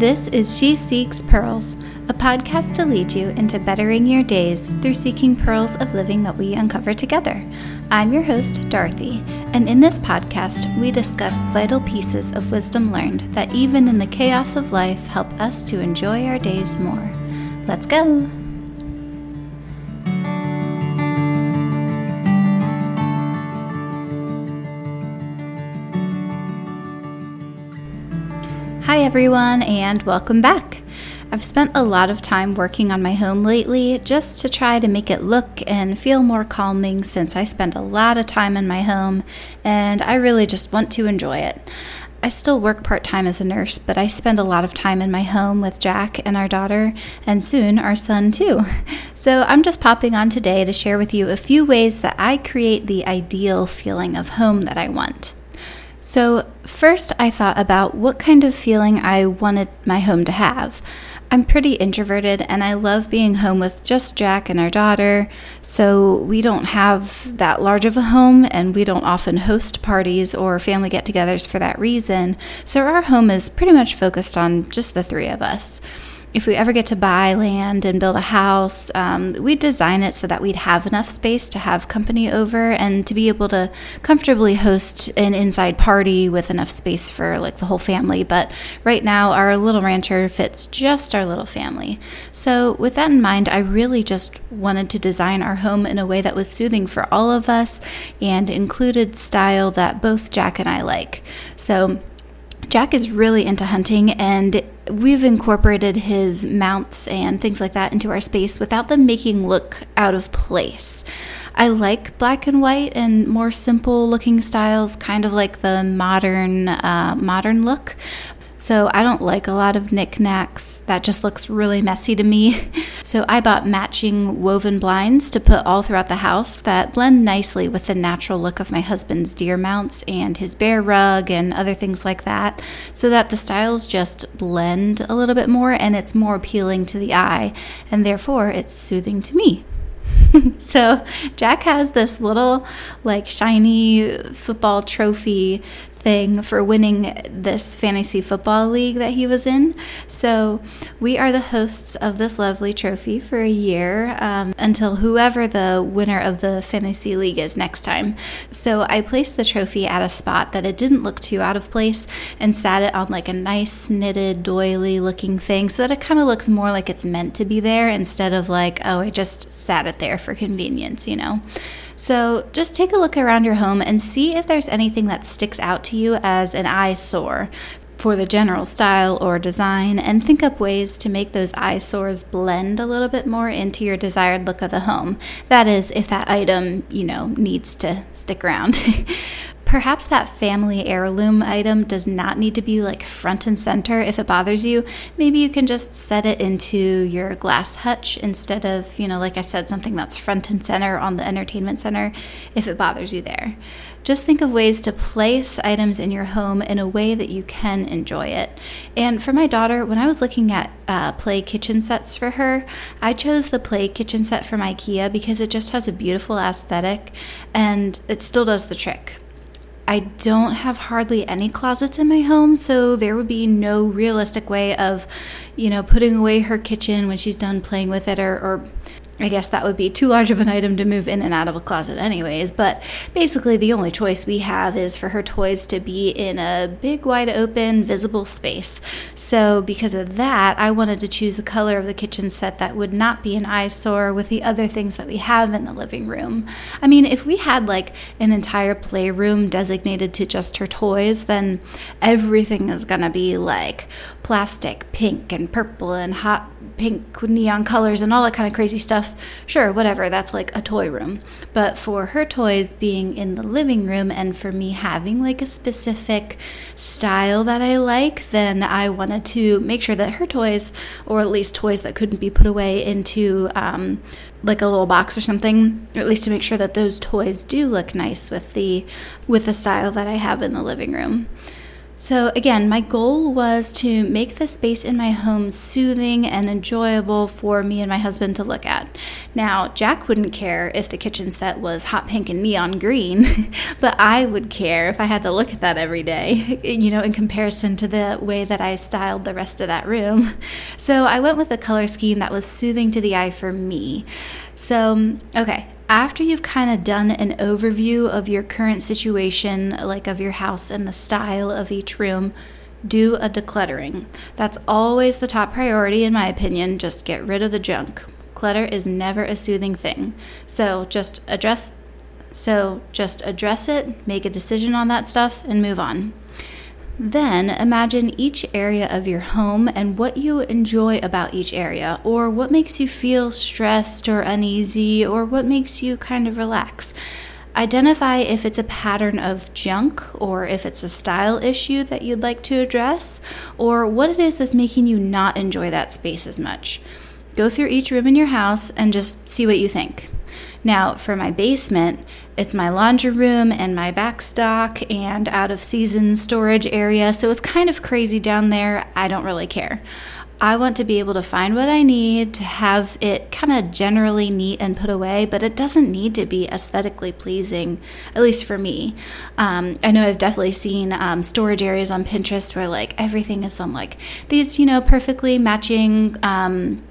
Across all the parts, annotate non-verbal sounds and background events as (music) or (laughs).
This is She Seeks Pearls, a podcast to lead you into bettering your days through seeking pearls of living that we uncover together. I'm your host, Dorothy, and in this podcast, we discuss vital pieces of wisdom learned that even in the chaos of life help us to enjoy our days more. Let's go! Everyone, and welcome back. I've spent a lot of time working on my home lately just to try to make it look and feel more calming since I spend a lot of time in my home and I really just want to enjoy it. I still work part time as a nurse, but I spend a lot of time in my home with Jack and our daughter, and soon our son too. (laughs) So I'm just popping on today to share with you a few ways that I create the ideal feeling of home that I want. So, first, I thought about what kind of feeling I wanted my home to have. I'm pretty introverted and I love being home with just Jack and our daughter. So, we don't have that large of a home and we don't often host parties or family get togethers for that reason. So, our home is pretty much focused on just the three of us if we ever get to buy land and build a house, um, we'd design it so that we'd have enough space to have company over and to be able to comfortably host an inside party with enough space for like the whole family. But right now, our little rancher fits just our little family. So, with that in mind, I really just wanted to design our home in a way that was soothing for all of us and included style that both Jack and I like. So, Jack is really into hunting, and we've incorporated his mounts and things like that into our space without them making look out of place. I like black and white and more simple looking styles, kind of like the modern uh, modern look. So I don't like a lot of knickknacks. That just looks really messy to me. (laughs) So I bought matching woven blinds to put all throughout the house that blend nicely with the natural look of my husband's deer mounts and his bear rug and other things like that, so that the styles just blend a little bit more and it's more appealing to the eye, and therefore it's soothing to me. (laughs) so Jack has this little like shiny football trophy thing for winning this fantasy football league that he was in. So we are the hosts of this lovely trophy for a year um, until whoever the winner of the fantasy league is next time. So I placed the trophy at a spot that it didn't look too out of place and sat it on like a nice knitted doily looking thing so that it kind of looks more like it's meant to be there instead of like, oh, I just sat it there for convenience, you know? So just take a look around your home and see if there's anything that sticks out to you as an eyesore for the general style or design and think up ways to make those eyesores blend a little bit more into your desired look of the home. That is, if that item, you know, needs to stick around. (laughs) Perhaps that family heirloom item does not need to be like front and center if it bothers you. Maybe you can just set it into your glass hutch instead of, you know, like I said, something that's front and center on the entertainment center if it bothers you there. Just think of ways to place items in your home in a way that you can enjoy it. And for my daughter, when I was looking at uh, play kitchen sets for her, I chose the play kitchen set from IKEA because it just has a beautiful aesthetic and it still does the trick. I don't have hardly any closets in my home, so there would be no realistic way of, you know, putting away her kitchen when she's done playing with it or, or I guess that would be too large of an item to move in and out of a closet, anyways. But basically, the only choice we have is for her toys to be in a big, wide open, visible space. So, because of that, I wanted to choose a color of the kitchen set that would not be an eyesore with the other things that we have in the living room. I mean, if we had like an entire playroom designated to just her toys, then everything is gonna be like plastic, pink, and purple, and hot pink neon colors and all that kind of crazy stuff, sure, whatever, that's like a toy room. But for her toys being in the living room and for me having like a specific style that I like, then I wanted to make sure that her toys, or at least toys that couldn't be put away into um, like a little box or something, at least to make sure that those toys do look nice with the with the style that I have in the living room. So, again, my goal was to make the space in my home soothing and enjoyable for me and my husband to look at. Now, Jack wouldn't care if the kitchen set was hot pink and neon green, (laughs) but I would care if I had to look at that every day, (laughs) you know, in comparison to the way that I styled the rest of that room. (laughs) So, I went with a color scheme that was soothing to the eye for me. So, okay, after you've kind of done an overview of your current situation, like of your house and the style of each room, do a decluttering. That's always the top priority, in my opinion. Just get rid of the junk. Clutter is never a soothing thing. So just address. So just address it, make a decision on that stuff, and move on. Then imagine each area of your home and what you enjoy about each area, or what makes you feel stressed or uneasy, or what makes you kind of relax. Identify if it's a pattern of junk, or if it's a style issue that you'd like to address, or what it is that's making you not enjoy that space as much. Go through each room in your house and just see what you think. Now, for my basement, it's my laundry room and my backstock and out of season storage area, so it's kind of crazy down there. I don't really care. I want to be able to find what I need to have it kind of generally neat and put away, but it doesn't need to be aesthetically pleasing, at least for me. Um, I know I've definitely seen um, storage areas on Pinterest where like everything is on like these, you know, perfectly matching. Um,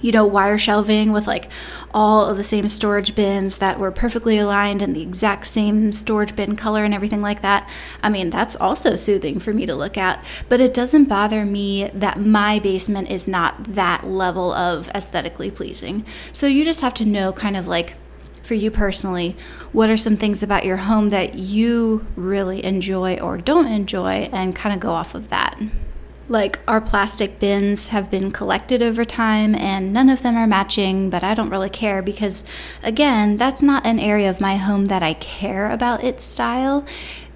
you know, wire shelving with like all of the same storage bins that were perfectly aligned and the exact same storage bin color and everything like that. I mean, that's also soothing for me to look at, but it doesn't bother me that my basement is not that level of aesthetically pleasing. So you just have to know kind of like for you personally, what are some things about your home that you really enjoy or don't enjoy and kind of go off of that. Like our plastic bins have been collected over time and none of them are matching, but I don't really care because, again, that's not an area of my home that I care about its style.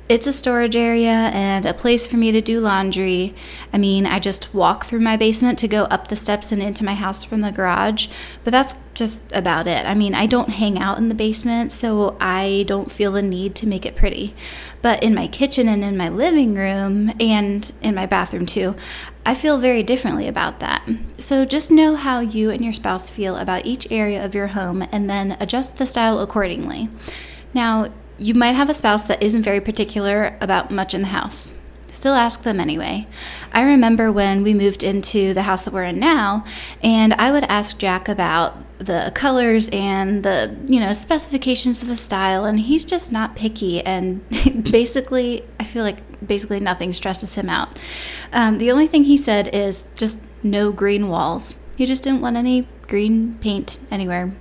It's a storage area and a place for me to do laundry. I mean, I just walk through my basement to go up the steps and into my house from the garage, but that's just about it. I mean, I don't hang out in the basement, so I don't feel the need to make it pretty. But in my kitchen and in my living room and in my bathroom too, I feel very differently about that. So just know how you and your spouse feel about each area of your home and then adjust the style accordingly. Now, you might have a spouse that isn't very particular about much in the house. Still ask them anyway. I remember when we moved into the house that we're in now, and I would ask Jack about the colors and the, you know, specifications of the style, and he's just not picky. And (laughs) basically, I feel like basically nothing stresses him out. Um, the only thing he said is just no green walls. He just didn't want any green paint anywhere.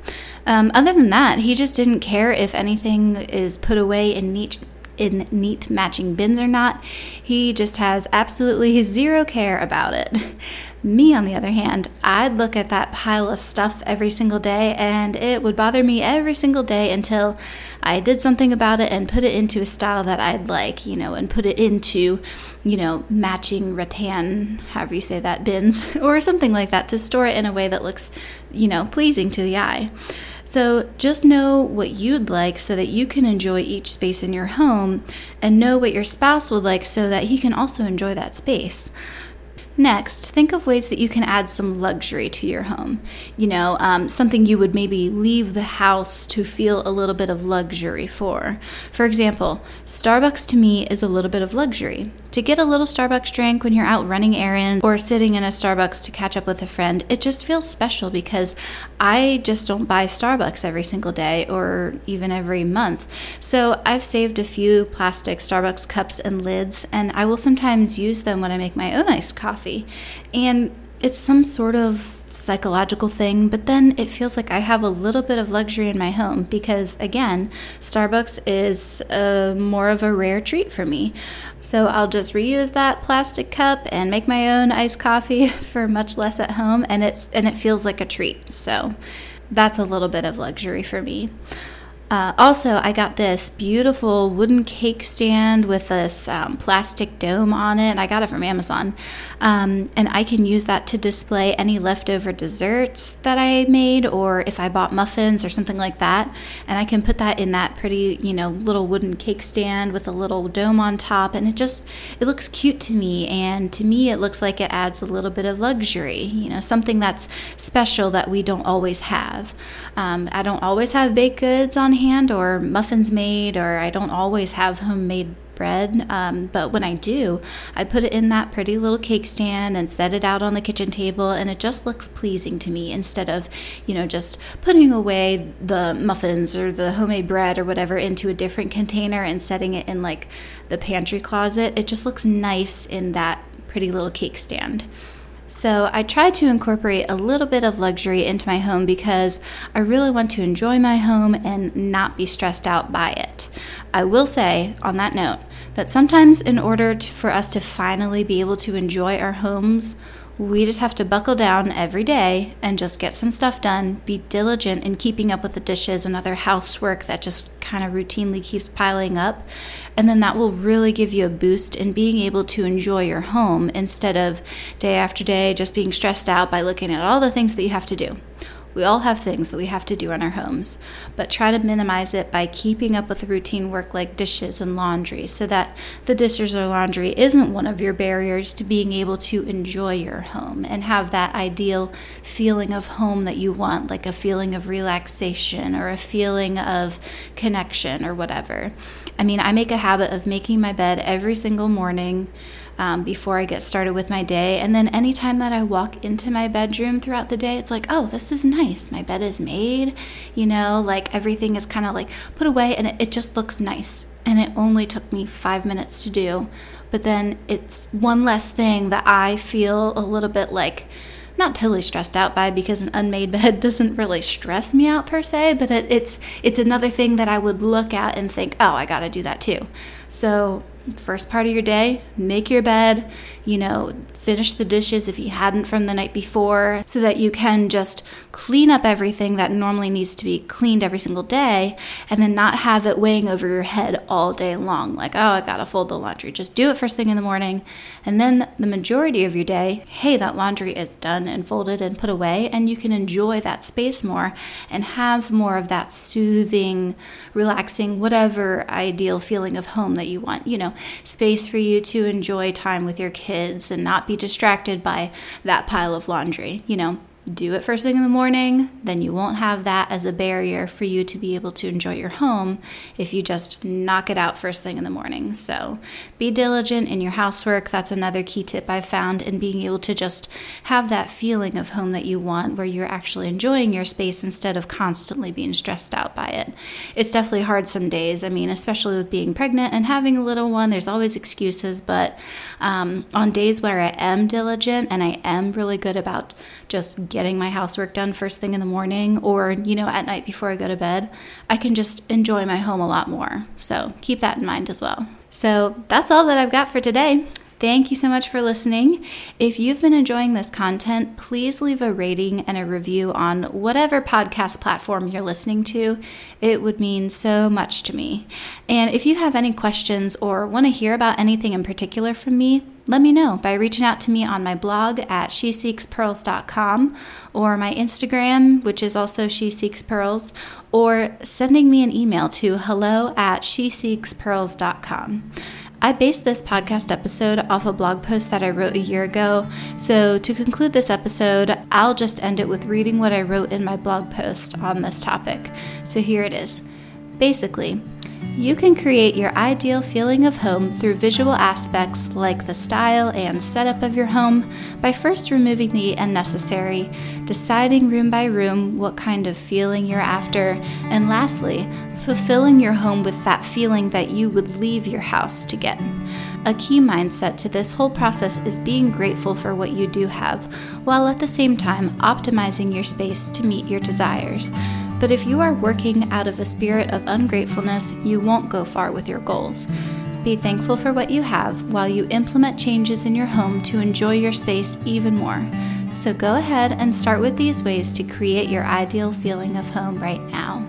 Um, other than that, he just didn't care if anything is put away in neat in neat matching bins or not. He just has absolutely zero care about it. (laughs) Me, on the other hand, I'd look at that pile of stuff every single day and it would bother me every single day until I did something about it and put it into a style that I'd like, you know, and put it into, you know, matching rattan, however you say that, bins (laughs) or something like that to store it in a way that looks, you know, pleasing to the eye. So just know what you'd like so that you can enjoy each space in your home and know what your spouse would like so that he can also enjoy that space. Next, think of ways that you can add some luxury to your home. You know, um, something you would maybe leave the house to feel a little bit of luxury for. For example, Starbucks to me is a little bit of luxury. To get a little Starbucks drink when you're out running errands or sitting in a Starbucks to catch up with a friend, it just feels special because I just don't buy Starbucks every single day or even every month. So I've saved a few plastic Starbucks cups and lids, and I will sometimes use them when I make my own iced coffee. And it's some sort of psychological thing, but then it feels like I have a little bit of luxury in my home because, again, Starbucks is a, more of a rare treat for me. So I'll just reuse that plastic cup and make my own iced coffee (laughs) for much less at home, and it's and it feels like a treat. So that's a little bit of luxury for me. Uh, also, I got this beautiful wooden cake stand with this um, plastic dome on it. I got it from Amazon. Um, and I can use that to display any leftover desserts that I made or if I bought muffins or something like that. And I can put that in that pretty, you know, little wooden cake stand with a little dome on top. And it just, it looks cute to me. And to me, it looks like it adds a little bit of luxury, you know, something that's special that we don't always have. Um, I don't always have baked goods on hand or muffins made, or I don't always have homemade bread. Um, but when I do, I put it in that pretty little cake stand and set it out on the kitchen table, and it just looks pleasing to me instead of, you know, just putting away the muffins or the homemade bread or whatever into a different container and setting it in like the pantry closet. It just looks nice in that pretty little cake stand. So I try to incorporate a little bit of luxury into my home because I really want to enjoy my home and not be stressed out by it. I will say, on that note, that sometimes in order to, for us to finally be able to enjoy our homes, we just have to buckle down every day and just get some stuff done, be diligent in keeping up with the dishes and other housework that just kind of routinely keeps piling up. And then that will really give you a boost in being able to enjoy your home instead of day after day just being stressed out by looking at all the things that you have to do. We all have things that we have to do in our homes, but try to minimize it by keeping up with the routine work like dishes and laundry so that the dishes or laundry isn't one of your barriers to being able to enjoy your home and have that ideal feeling of home that you want, like a feeling of relaxation or a feeling of connection or whatever. I mean, I make a habit of making my bed every single morning um, before I get started with my day. And then anytime that I walk into my bedroom throughout the day, it's like, oh, this is nice. My bed is made, you know, like everything is kind of like put away and it, it just looks nice. And it only took me five minutes to do. But then it's one less thing that I feel a little bit like, not totally stressed out by because an unmade (laughs) bed doesn't really stress me out per se, but it, it's it's another thing that I would look at and think, oh, I got to do that too. So first part of your day, make your bed, you know, finish the dishes if you hadn't from the night before, so that you can just clean up everything that normally needs to be cleaned every single day and then not have it weighing over your head all day long. Like, oh, I gotta fold the laundry. Just do it first thing in the morning. And then the majority of your day, hey, that laundry is done and folded and put away, and you can enjoy that space more and have more of that soothing, relaxing, whatever ideal feeling of home that you want. You know, space for you to enjoy time with your kids and not be distracted by that pile of laundry, you know do it first thing in the morning, then you won't have that as a barrier for you to be able to enjoy your home if you just knock it out first thing in the morning. So be diligent in your housework. That's another key tip I've found in being able to just have that feeling of home that you want where you're actually enjoying your space instead of constantly being stressed out by it. It's definitely hard some days. I mean, especially with being pregnant and having a little one, there's always excuses. But um, on days where I am diligent and I am really good about just getting my housework done first thing in the morning or, you know, at night before I go to bed, I can just enjoy my home a lot more. So keep that in mind as well. So that's all that I've got for today. Thank you so much for listening. If you've been enjoying this content, please leave a rating and a review on whatever podcast platform you're listening to. It would mean so much to me. And if you have any questions or want to hear about anything in particular from me, let me know by reaching out to me on my blog at sheseekspearls.com or my Instagram, which is also She Seeks Pearls, or sending me an email to hello at sheseekspearls.com. I based this podcast episode off a blog post that I wrote a year ago. So, to conclude this episode, I'll just end it with reading what I wrote in my blog post on this topic. So, here it is. Basically, you can create your ideal feeling of home through visual aspects like the style and setup of your home by first removing the unnecessary, deciding room by room what kind of feeling you're after, and lastly, fulfilling your home with that feeling that you would leave your house to get. A key mindset to this whole process is being grateful for what you do have, while at the same time optimizing your space to meet your desires. But if you are working out of a spirit of ungratefulness, you won't go far with your goals. Be thankful for what you have while you implement changes in your home to enjoy your space even more. So go ahead and start with these ways to create your ideal feeling of home right now.